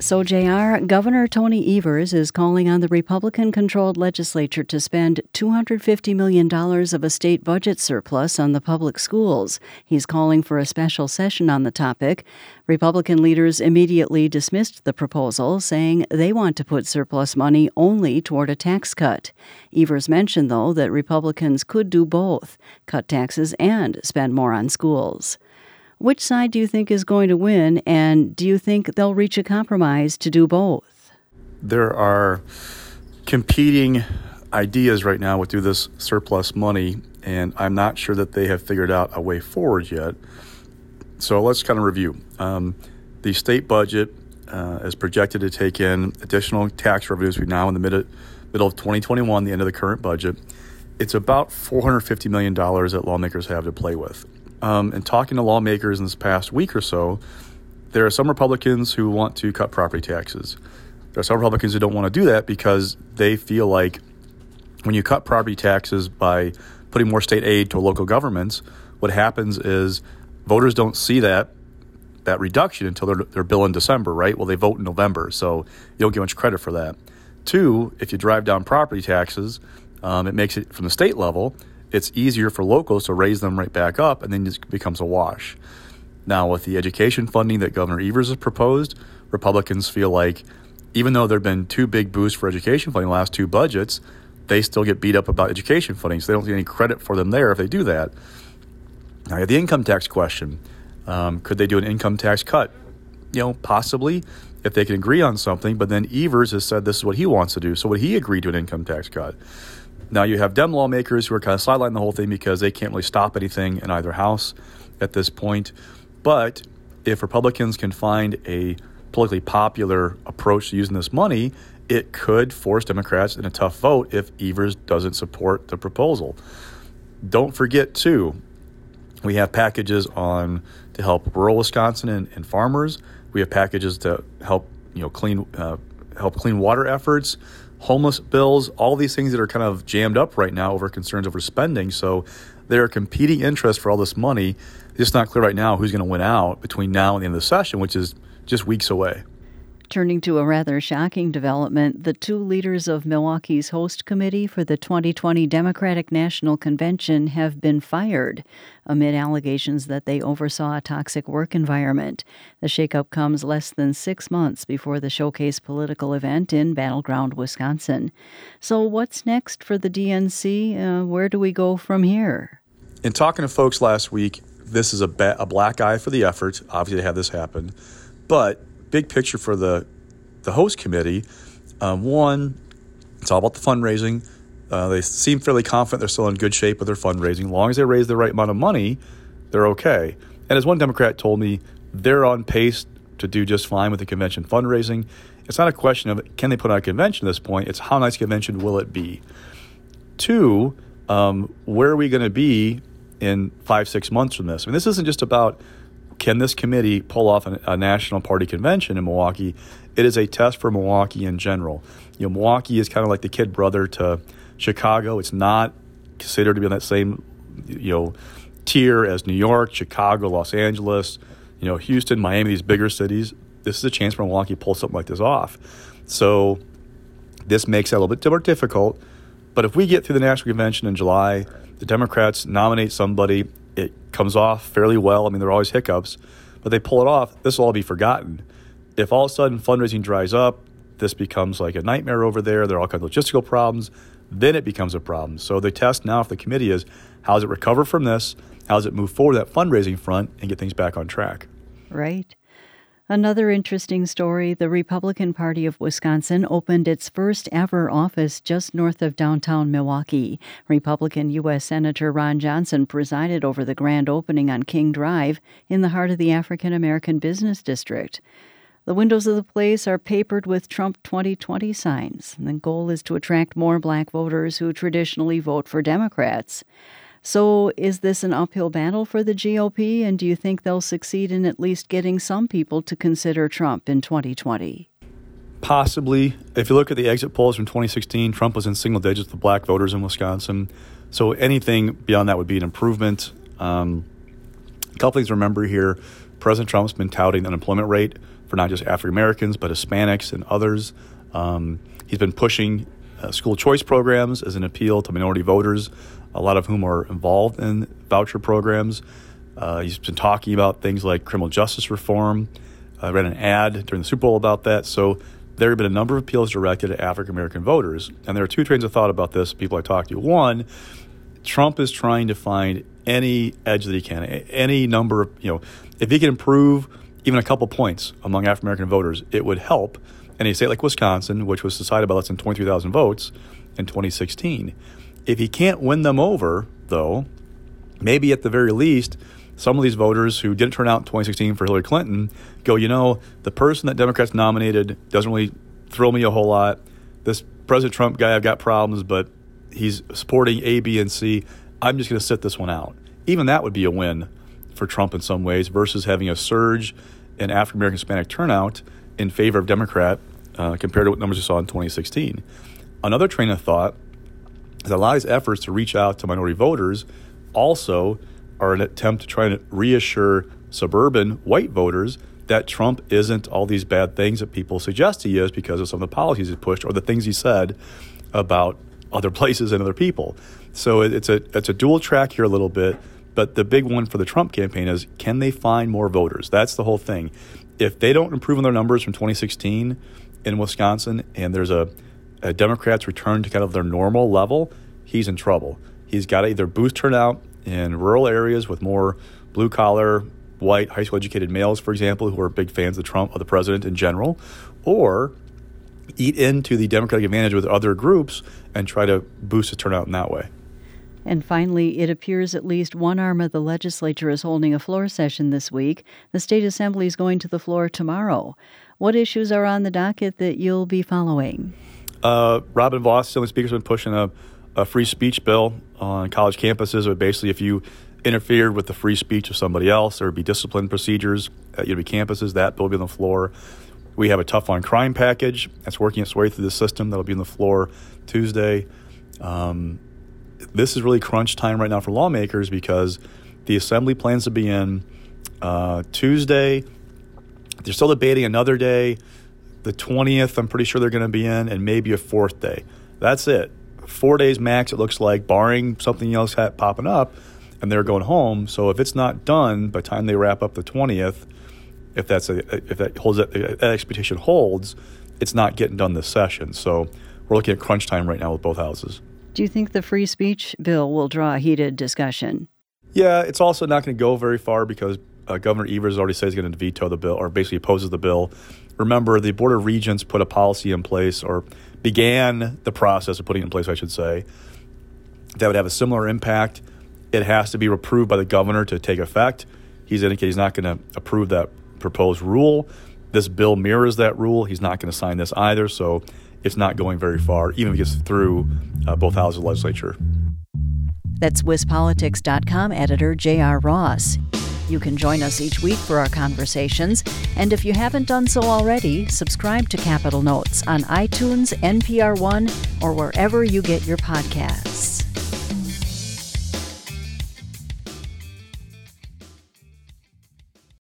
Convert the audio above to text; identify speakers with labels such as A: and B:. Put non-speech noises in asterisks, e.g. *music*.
A: So, JR, Governor Tony Evers is calling on the Republican controlled legislature to spend $250 million of a state budget surplus on the public schools. He's calling for a special session on the topic. Republican leaders immediately dismissed the proposal, saying they want to put surplus money only toward a tax cut. Evers mentioned, though, that Republicans could do both cut taxes and spend more on schools. Which side do you think is going to win, and do you think they'll reach a compromise to do both?
B: There are competing ideas right now with do this surplus money, and I'm not sure that they have figured out a way forward yet. So let's kind of review. Um, the state budget uh, is projected to take in additional tax revenues. We're now in the middle, middle of 2021, the end of the current budget. It's about $450 million that lawmakers have to play with um, and talking to lawmakers in this past week or so, there are some Republicans who want to cut property taxes. There are some Republicans who don't want to do that because they feel like when you cut property taxes by putting more state aid to local governments, what happens is voters don't see that that reduction until their, their bill in December, right? Well, they vote in November, so you don't get much credit for that. Two, if you drive down property taxes, um, it makes it from the state level it's easier for locals to raise them right back up, and then it becomes a wash. Now, with the education funding that Governor Evers has proposed, Republicans feel like even though there have been two big boosts for education funding in the last two budgets, they still get beat up about education funding, so they don't get any credit for them there if they do that. Now, the income tax question. Um, could they do an income tax cut? You know, possibly if they can agree on something, but then Evers has said this is what he wants to do. So would he agree to an income tax cut? Now you have Dem lawmakers who are kind of sidelining the whole thing because they can't really stop anything in either house at this point. But if Republicans can find a politically popular approach to using this money, it could force Democrats in a tough vote if Evers doesn't support the proposal. Don't forget, too, we have packages on to help rural Wisconsin and, and farmers. We have packages to help you know clean uh, help clean water efforts homeless bills, all these things that are kind of jammed up right now over concerns over spending. So there are competing interests for all this money. It's just not clear right now who's going to win out between now and the end of the session, which is just weeks away.
A: Turning to a rather shocking development, the two leaders of Milwaukee's host committee for the 2020 Democratic National Convention have been fired amid allegations that they oversaw a toxic work environment. The shakeup comes less than six months before the showcase political event in Battleground, Wisconsin. So, what's next for the DNC? Uh, where do we go from here?
B: In talking to folks last week, this is a, ba- a black eye for the effort, obviously, to have this happen. But big picture for the the host committee, um, one, it's all about the fundraising. Uh, they seem fairly confident they're still in good shape with their fundraising. As long as they raise the right amount of money, they're okay. And as one Democrat told me, they're on pace to do just fine with the convention fundraising. It's not a question of can they put on a convention at this point, it's how nice convention will it be. Two, um, where are we going to be in five, six months from this? I mean, this isn't just about can this committee pull off a, a national party convention in Milwaukee? It is a test for Milwaukee in general. You know, Milwaukee is kind of like the kid brother to Chicago. It's not considered to be on that same, you know, tier as New York, Chicago, Los Angeles, you know, Houston, Miami, these bigger cities. This is a chance for Milwaukee to pull something like this off. So this makes it a little bit more difficult. But if we get through the national convention in July, the Democrats nominate somebody it comes off fairly well. I mean, there are always hiccups, but they pull it off. This will all be forgotten. If all of a sudden fundraising dries up, this becomes like a nightmare over there. There are all kinds of logistical problems. Then it becomes a problem. So the test now for the committee is how does it recover from this? How does it move forward that fundraising front and get things back on track?
A: Right. Another interesting story the Republican Party of Wisconsin opened its first ever office just north of downtown Milwaukee. Republican U.S. Senator Ron Johnson presided over the grand opening on King Drive in the heart of the African American Business District. The windows of the place are papered with Trump 2020 signs. The goal is to attract more black voters who traditionally vote for Democrats. So, is this an uphill battle for the GOP, and do you think they'll succeed in at least getting some people to consider Trump in 2020?
B: Possibly. If you look at the exit polls from 2016, Trump was in single digits with black voters in Wisconsin. So anything beyond that would be an improvement. Um, a couple things to remember here President Trump's been touting the unemployment rate for not just African Americans, but Hispanics and others. Um, he's been pushing uh, school choice programs as an appeal to minority voters, a lot of whom are involved in voucher programs. Uh, he's been talking about things like criminal justice reform. I ran an ad during the Super Bowl about that. So there have been a number of appeals directed at African American voters. And there are two trains of thought about this, people I talked to. One, Trump is trying to find any edge that he can, any number of, you know, if he can improve even a couple points among African American voters, it would help. And a state like Wisconsin, which was decided by less than 23,000 votes in 2016, if he can't win them over, though, maybe at the very least, some of these voters who didn't turn out in 2016 for Hillary Clinton go, you know, the person that Democrats nominated doesn't really thrill me a whole lot. This President Trump guy, I've got problems, but he's supporting A, B, and C. I'm just going to sit this one out. Even that would be a win for Trump in some ways versus having a surge in African American Hispanic turnout in favor of Democrat uh, compared to what numbers we saw in 2016. Another train of thought is a lot of these efforts to reach out to minority voters also are an attempt to try to reassure suburban white voters that Trump isn't all these bad things that people suggest he is because of some of the policies he pushed or the things he said about other *laughs* places and other people. So it's a it's a dual track here a little bit, but the big one for the Trump campaign is can they find more voters? That's the whole thing. If they don't improve on their numbers from 2016 in Wisconsin and there's a, a Democrats return to kind of their normal level, he's in trouble. He's got to either boost turnout in rural areas with more blue collar, white, high school educated males, for example, who are big fans of Trump, of the president in general, or eat into the Democratic advantage with other groups and try to boost the turnout in that way.
A: And finally, it appears at least one arm of the legislature is holding a floor session this week. The state assembly is going to the floor tomorrow. What issues are on the docket that you'll be following?
B: Uh, Robin Vos, Assembly Speaker's been pushing a, a free speech bill on college campuses. But basically, if you interfered with the free speech of somebody else, there would be discipline procedures at university campuses. That bill will be on the floor. We have a tough on crime package that's working its way through the system. That'll be on the floor Tuesday. Um, this is really crunch time right now for lawmakers because the assembly plans to be in uh, Tuesday. They're still debating another day. The 20th, I'm pretty sure they're going to be in, and maybe a fourth day. That's it. Four days max, it looks like, barring something else popping up, and they're going home. So if it's not done by the time they wrap up the 20th, if that's a if that holds that, that expectation holds, it's not getting done this session. So we're looking at crunch time right now with both houses.
A: Do you think the free speech bill will draw a heated discussion?
B: Yeah, it's also not going to go very far because uh, Governor Evers already says he's going to veto the bill or basically opposes the bill. Remember, the Board of Regents put a policy in place or began the process of putting in place, I should say, that would have a similar impact. It has to be approved by the governor to take effect. He's indicated he's not going to approve that proposed rule. This bill mirrors that rule. He's not going to sign this either, so it's not going very far, even if it gets through uh, both houses of the legislature.
A: That's WisPolitics.com editor J.R. Ross. You can join us each week for our conversations, and if you haven't done so already, subscribe to Capitol Notes on iTunes, NPR One, or wherever you get your podcasts.